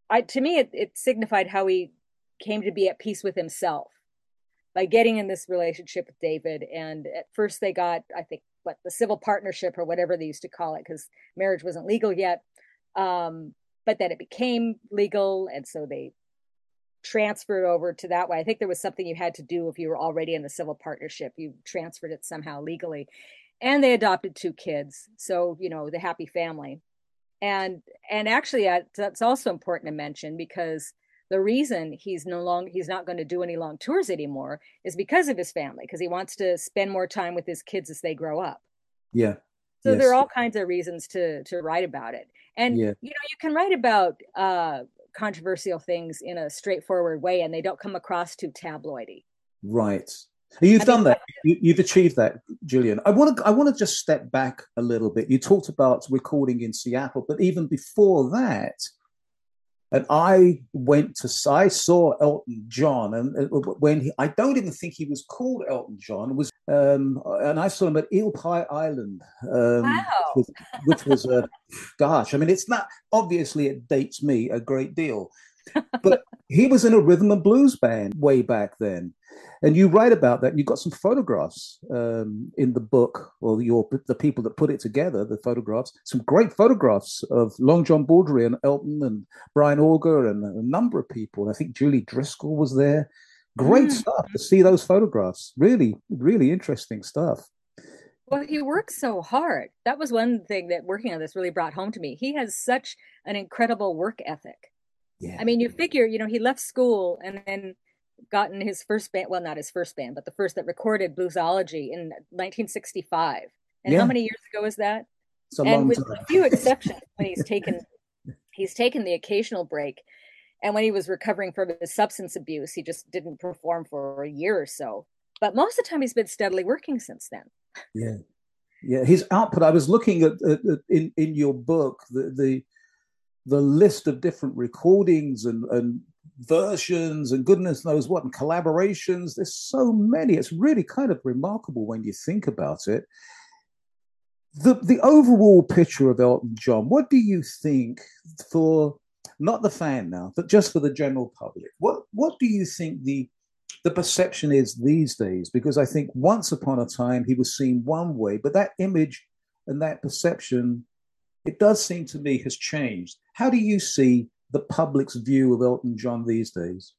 I to me, it, it signified how he came to be at peace with himself by getting in this relationship with David. And at first, they got, I think, what the civil partnership or whatever they used to call it, because marriage wasn't legal yet. Um, but then it became legal, and so they transferred over to that way. I think there was something you had to do if you were already in the civil partnership. You transferred it somehow legally. And they adopted two kids. So, you know, the happy family. And and actually uh, that's also important to mention because the reason he's no longer he's not going to do any long tours anymore is because of his family because he wants to spend more time with his kids as they grow up. Yeah. So Yes. there are all kinds of reasons to to write about it. And Yeah. you know, you can write about uh controversial things in a straightforward way and they don't come across too tabloidy. Right. You've I done mean, that. You, you've achieved that, Gillian. I want to. I want to just step back a little bit. You talked about recording in Seattle, but even before that, and I went to. I saw Elton John, and uh, when he, I don't even think he was called Elton John, was, um, and I saw him at Eel Pie Island. Um, Wow. which was, which was a gosh. I mean, it's not obviously it dates me a great deal, but he was in a rhythm and blues band way back then and you write about that and you've got some photographs um, in the book or your the people that put it together the photographs some great photographs of long john baldry and elton and brian auger and a number of people i think julie driscoll was there great Mm. stuff to see those photographs really really interesting stuff Well, he works so hard. That was one thing that working on this really brought home to me. He has such an incredible work ethic. Yeah I mean, you figure, you know, he left school and then gotten his first band, well, not his first band, but the first that recorded bluesology in 1965. And Yeah. how many years ago is that? and with time a few exceptions, when he's taken he's taken the occasional break. And when he was recovering from his substance abuse, he just didn't perform for a year or so. But most of the time, he's been steadily working since then. Yeah, yeah. His output. I was looking at, at, at in in your book the the the list of different recordings and and versions and goodness knows what and collaborations. There's so many. It's really kind of remarkable when you think about it. The the overall picture of Elton John. What do you think for not the fan now, but just for the general public? What what do you think the the perception is these days because I think once upon a time he was seen one way, but that image and that perception, it does seem to me has changed. How do you see the public's view of Elton John these days?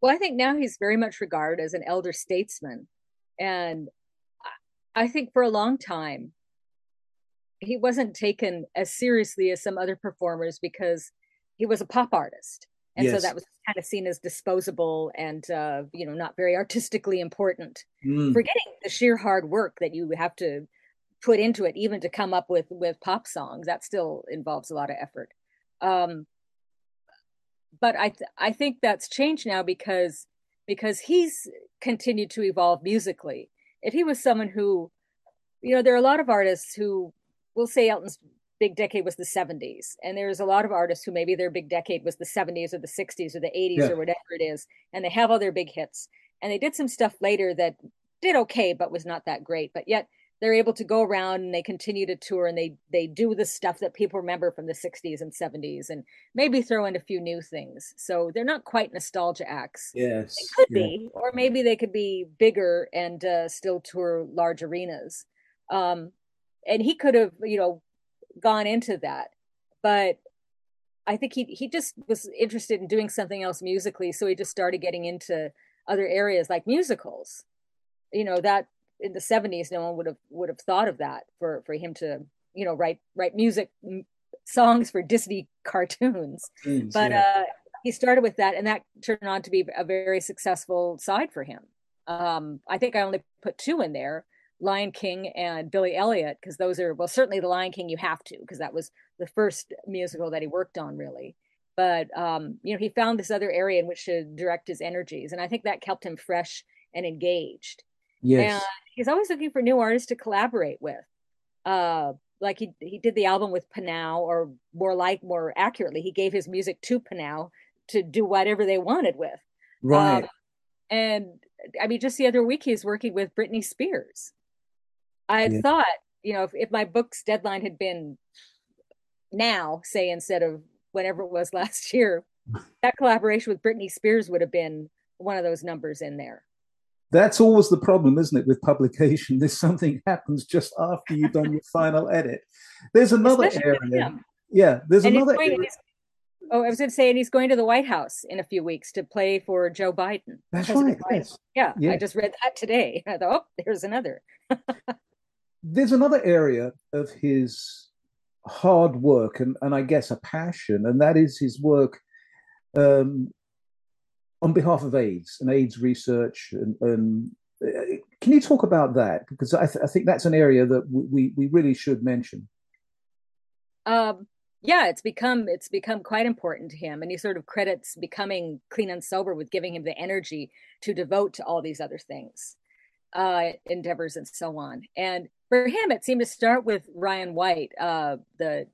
Well, I think now he's very much regarded as an elder statesman. And I think for a long time, he wasn't taken as seriously as some other performers because he was a pop artist. And yes. so that was kind of seen as disposable and, uh, you know, not very artistically important. Mm. Forgetting the sheer hard work that you have to put into it, even to come up with with pop songs, that still involves a lot of effort. Um, but I th- I think that's changed now because because he's continued to evolve musically. If he was someone who, you know, there are a lot of artists who will say Elton's big decade was the 70s, and there's a lot of artists who maybe their big decade was the 70s or the 60s or the 80s yeah. or whatever it is, and they have all their big hits, and they did some stuff later that did okay but was not that great, but yet they're able to go around and they continue to tour and they they do the stuff that people remember from the 60s and 70s and maybe throw in a few new things. So they're not quite nostalgia acts. Yes they could yeah. be or maybe they could be bigger and uh, still tour large arenas. Um, and he could have you know gone into that but i think he he just was interested in doing something else musically so he just started getting into other areas like musicals. You know that in the 70s no one would have would have thought of that for for him to you know write write music songs for disney cartoons. But yeah. uh he started with that and that turned on to be a very successful side for him. Um i think i only put two in there lion king and billy elliot because those are well certainly the lion king you have to because that was the first musical that he worked on really. But um you know he found this other area in which to direct his energies and i think that kept him fresh and engaged yes and he's always looking for new artists to collaborate with. Uh, like he he did the album with Pnau, or more like more accurately, he gave his music to Pnau to do whatever they wanted with. Right. Um, and I mean, just the other week he was working with Britney Spears. I yeah. thought, you know, if, if my book's deadline had been now, say instead of whatever it was last year, that collaboration with Britney Spears would have been one of those numbers in there that's always the problem, isn't it, with publication? There's something happens just after you've done your final edit. There's another Especially area. Yeah, there's and another area. Oh, I was going to say, and he's going to the White House in a few weeks to play for Joe Biden. That's right. Yes. Yeah, yeah, I just read that today. I thought, oh, there's another. there's another area of his hard work and, and I guess a passion, and that is his work um, on behalf of AIDS and AIDS research, and, and uh, can you talk about that? Because I, th- I, think that's an area that we, we really should mention. Um, yeah, it's become it's become quite important to him, and he sort of credits becoming clean and sober with giving him the energy to devote to all these other things, uh, endeavors, and so on. And for him, it seemed to start with Ryan White, uh, the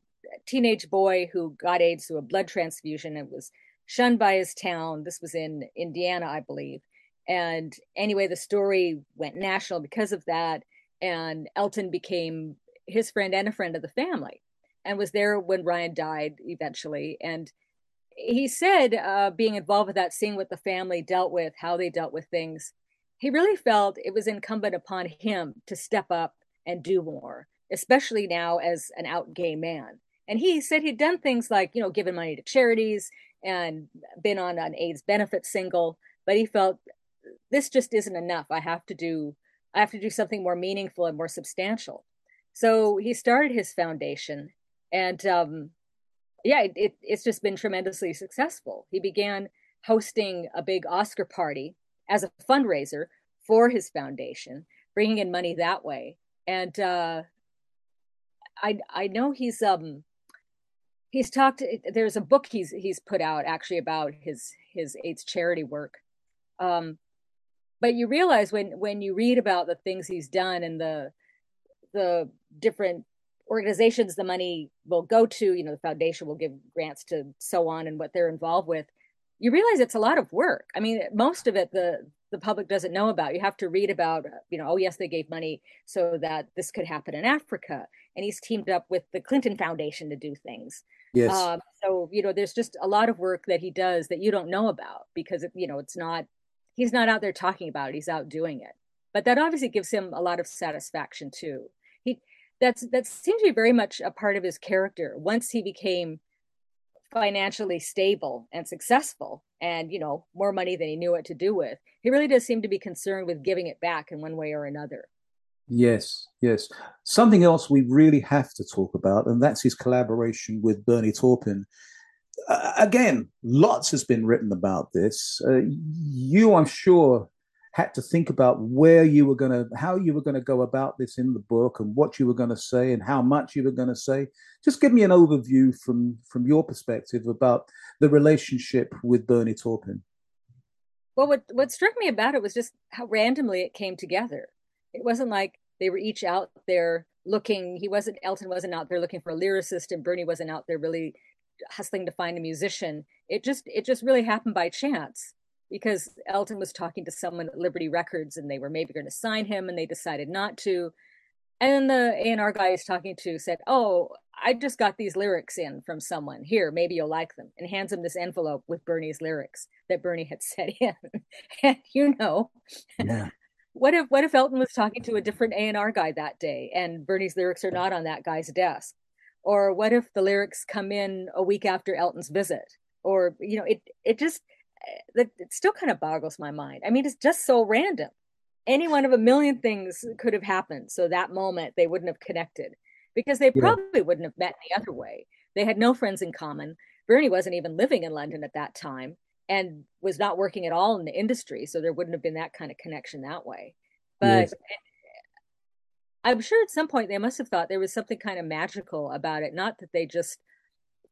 teenage boy who got AIDS through a blood transfusion and was shunned by his town. This was in Indiana, I believe. And anyway, the story went national because of that. And Elton became his friend and a friend of the family and was there when Ryan died eventually. And he said, uh, being involved with that, seeing what the family dealt with, how they dealt with things, he really felt it was incumbent upon him to step up and do more, especially now as an out gay man. And he said he'd done things like, you know, given money to charities and been on an AIDS benefit single, but he felt this just isn't enough. I have to do I have to do something more meaningful and more substantial. So he started his foundation, and um, yeah, it, it, it's just been tremendously successful. He began hosting a big Oscar party as a fundraiser for his foundation, bringing in money that way. And uh, I I know he's um he's talked there's a book he's he's put out actually about his his AIDS charity work. Um but you realize when when you read about the things he's done and the the different organizations the money will go to you know the foundation will give grants to so on and what they're involved with you realize it's a lot of work. I mean most of it the the public doesn't know about. You have to read about you know oh yes they gave money so that this could happen in africa. And he's teamed up with the clinton foundation to do things Yes. Um, so you know, there's just a lot of work that he does that you don't know about because you know it's not he's not out there talking about it; he's out doing it. But that obviously gives him a lot of satisfaction too. He that's that seems to be very much a part of his character. Once he became financially stable and successful and you know more money than he knew what to do with he really does seem to be concerned with giving it back in one way or another Yes, yes. Something else we really have to talk about, and that's his collaboration with Bernie Taupin. Uh, again, lots has been written about this. Uh, you, I'm sure, had to think about where you were going to, how you were going to go about this in the book, and what you were going to say, and how much you were going to say. Just give me an overview from from your perspective about the relationship with Bernie Taupin. Well, what what struck me about it was just how randomly it came together it wasn't like they were each out there looking. He wasn't Elton wasn't out there looking for a lyricist, and Bernie wasn't out there really hustling to find a musician. It just it just really happened by chance because Elton was talking to someone at Liberty Records, and they were maybe going to sign him, and they decided not to. And the A&R guy he's talking to said, "Oh, I just got these lyrics in from someone. Here, maybe you'll like them." And hands him this envelope with Bernie's lyrics that Bernie had sent in. and you know, yeah what if what if Elton was talking to a different A&R guy that day and Bernie's lyrics are not on that guy's desk? Or what if the lyrics come in a week after Elton's visit? Or you know, it it just eh, it still kind of boggles my mind. I mean, it's just so random. Any one of a million things could have happened. So that moment they wouldn't have connected because they probably yeah. wouldn't have met the other way. They had no friends in common. Bernie wasn't even living in London at that time and was not working at all in the industry so there wouldn't have been that kind of connection that way. But yes. i'm sure at some point they must have thought there was something kind of magical about it not that they just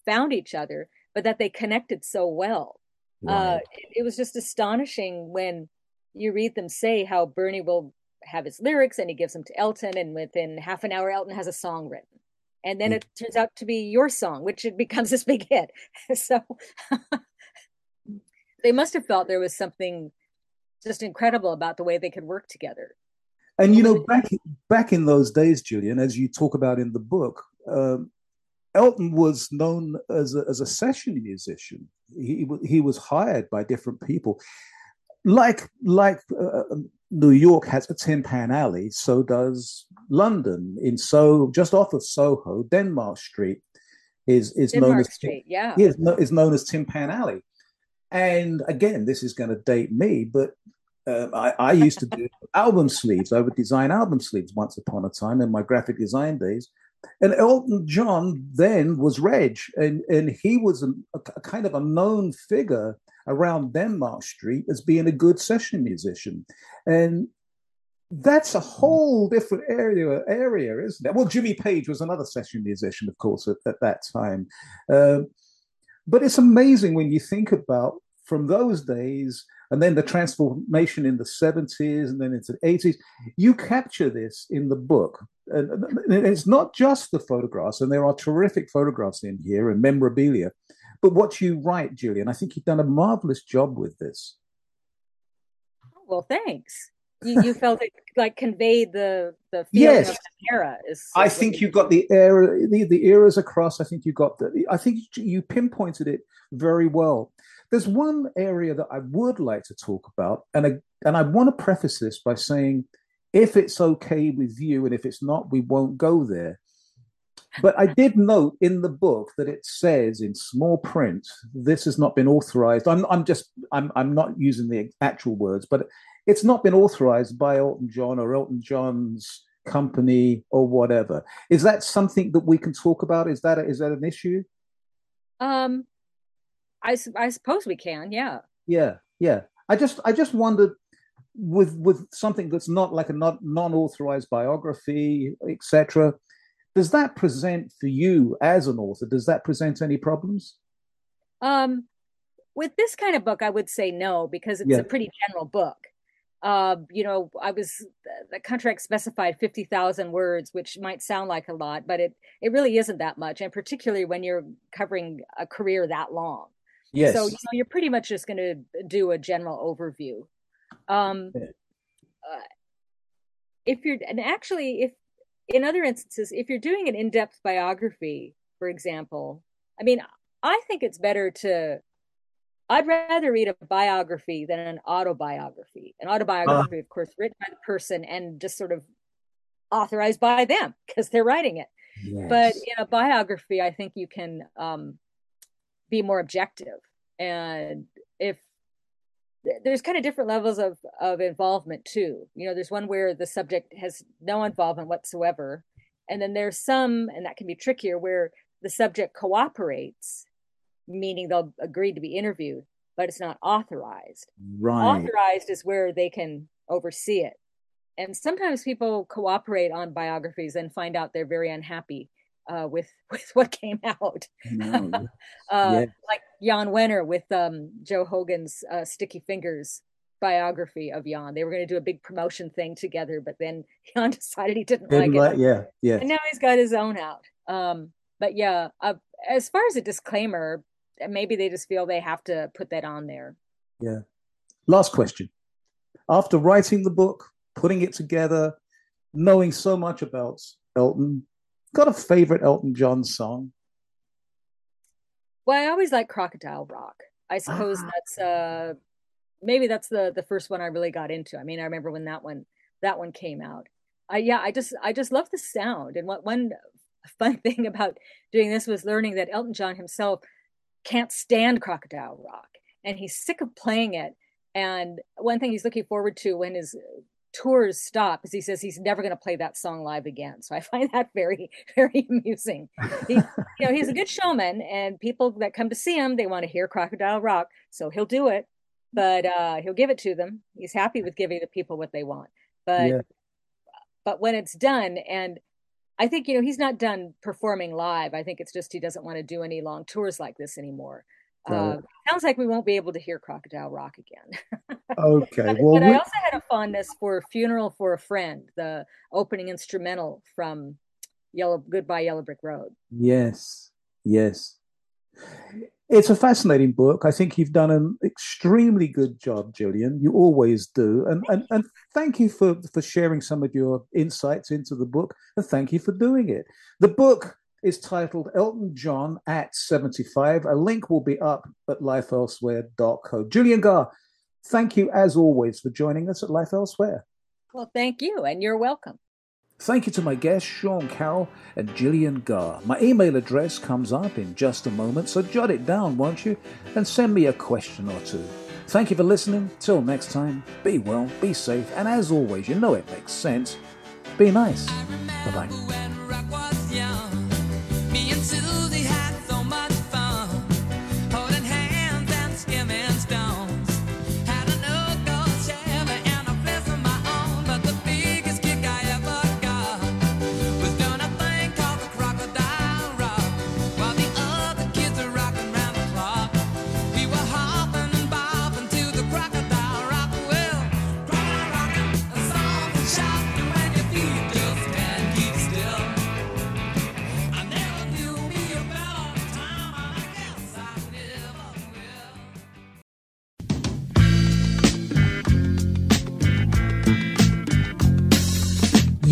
found each other but that they connected so well. Uh, uh, it, it was just astonishing when you read them say how bernie will have his lyrics and he gives them to elton and within half an hour elton has a song written. And then mm. it turns out to be your song which it becomes this big hit. So they must have felt there was something just incredible about the way they could work together. And you know, back back in those days, Gillian, as you talk about in the book, um, Elton was known as a, as a session musician. He he was hired by different people, like like uh, New York has a Tin Pan Alley, so does London. In so just off of Soho, Denmark Street is is Denmark known as Street, yeah, is, is known as Tin Pan Alley. And again, this is going to date me, but uh, I, I, used to do album sleeves. I would design album sleeves once upon a time in my graphic design days. And Elton John then was Reg, and, and he was a, a kind of a known figure around Denmark Street as being a good session musician. And that's a whole different area, area, isn't it? Well, Jimmy Page was another session musician, of course, at, at that time. Uh, but it's amazing when you think about from those days and then the transformation in the 70s and then into the 80s. You capture this in the book. And it's not just the photographs, and there are terrific photographs in here and memorabilia. But what you write, Gillian, I think you've done a marvelous job with this. Well, thanks. You, you felt it like conveyed the the feeling yes. of the era. Is I think you got the era the, the eras across. I think you got the. I think you pinpointed it very well. There's one area that I would like to talk about, and I, and I want to preface this by saying, if it's okay with you, and if it's not, we won't go there. But I did note in the book that it says in small print, this has not been authorized. I'm, I'm just, I'm, I'm not using the actual words, but it's not been authorized by Elton John or Elton John's company or whatever. Is that something that we can talk about? Is that a, is that an issue? Um, I, I suppose we can. Yeah. Yeah. Yeah. I just I just wondered with with something that's not like a not non-authorized biography, etc. Does that present for you as an author? Does that present any problems? Um, with this kind of book, I would say no because it's yeah. a pretty general book. Uh, you know, I was the contract specified fifty thousand words, which might sound like a lot, but it it really isn't that much, and particularly when you're covering a career that long. Yes. So you know, you're pretty much just going to do a general overview. Um, yeah. uh, if you're and actually, if in other instances, if you're doing an in-depth biography, for example, I mean, I think it's better to I'd rather read a biography than an autobiography. An autobiography, uh, of course, written by the person and just sort of authorized by them because they're writing it. Yes. But in a biography, I think you can um, be more objective. And if there's kind of different levels of of involvement too. You know, there's one where the subject has no involvement whatsoever, and then there's some, and that can be trickier, where the subject cooperates, meaning they'll agree to be interviewed, but it's not authorized. Right. Authorized is where they can oversee it. And sometimes people cooperate on biographies and find out they're very unhappy uh, with with what came out. No. uh, Yeah. Like Jan Wenner with um, Joe Hagan's uh, Sticky Fingers biography of Jan. They were going to do a big promotion thing together, but then Jan decided he didn't, Didn't like like- it. yeah, yeah. And now he's got his own out. Um, but yeah, uh, as far as a disclaimer, maybe they just feel they have to put that on there. Yeah. Last question. After writing the book, putting it together, knowing so much about Elton, got a favorite Elton John song? Well, I always like Crocodile Rock. I suppose Ah. that's uh maybe that's the the first one I really got into. I mean, I remember when that one that one came out. I yeah, I just I just love the sound. And what one fun thing about doing this was learning that Elton John himself can't stand Crocodile Rock and he's sick of playing it. And one thing he's looking forward to when his tours stop is he says he's never going to play that song live again. So I find that very very amusing. He, you know, he's a good showman, and people that come to see him, they want to hear Crocodile Rock, so he'll do it. But uh, he'll give it to them. He's happy with giving the people what they want. But Yeah. but when it's done, and I think you know he's not done performing live. I think it's just he doesn't want to do any long tours like this anymore. Got Uh, sounds like we won't be able to hear Crocodile Rock again. Okay. But, Well, but I also had a fondness for "Funeral for a Friend," the opening instrumental from Yellow Goodbye Yellow Brick Road. Yes, yes. It's a fascinating book. I think you've done an extremely good job, Gillian. You always do. And and, and thank you for, for sharing some of your insights into the book. And thank you for doing it. The book is titled Elton John at 75. A link will be up at lifeelsewhere.co. Gillian Gaar, thank you as always for joining us at Life Elsewhere. Well, thank you, and you're welcome. Thank you to my guests, Sean Carroll and Gillian Gaar. My email address comes up in just a moment, so jot it down, won't you? And send me a question or two. Thank you for listening. Till next time, be well, be safe, and as always, you know it makes sense. Be nice. Bye bye.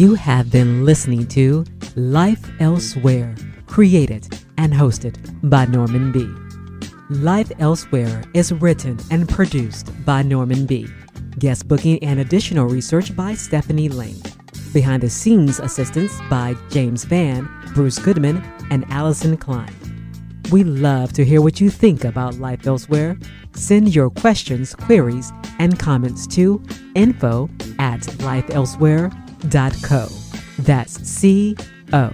You have been listening to Life Elsewhere, created and hosted by Norman B. Life Elsewhere is written and produced by Norman B. Guest booking and additional research by Stephanie Lane. Behind the scenes assistance by James Van, Bruce Goodman, and Allison Klein. We love to hear what you think about Life Elsewhere. Send your questions, queries, and comments to info at co. That's C O.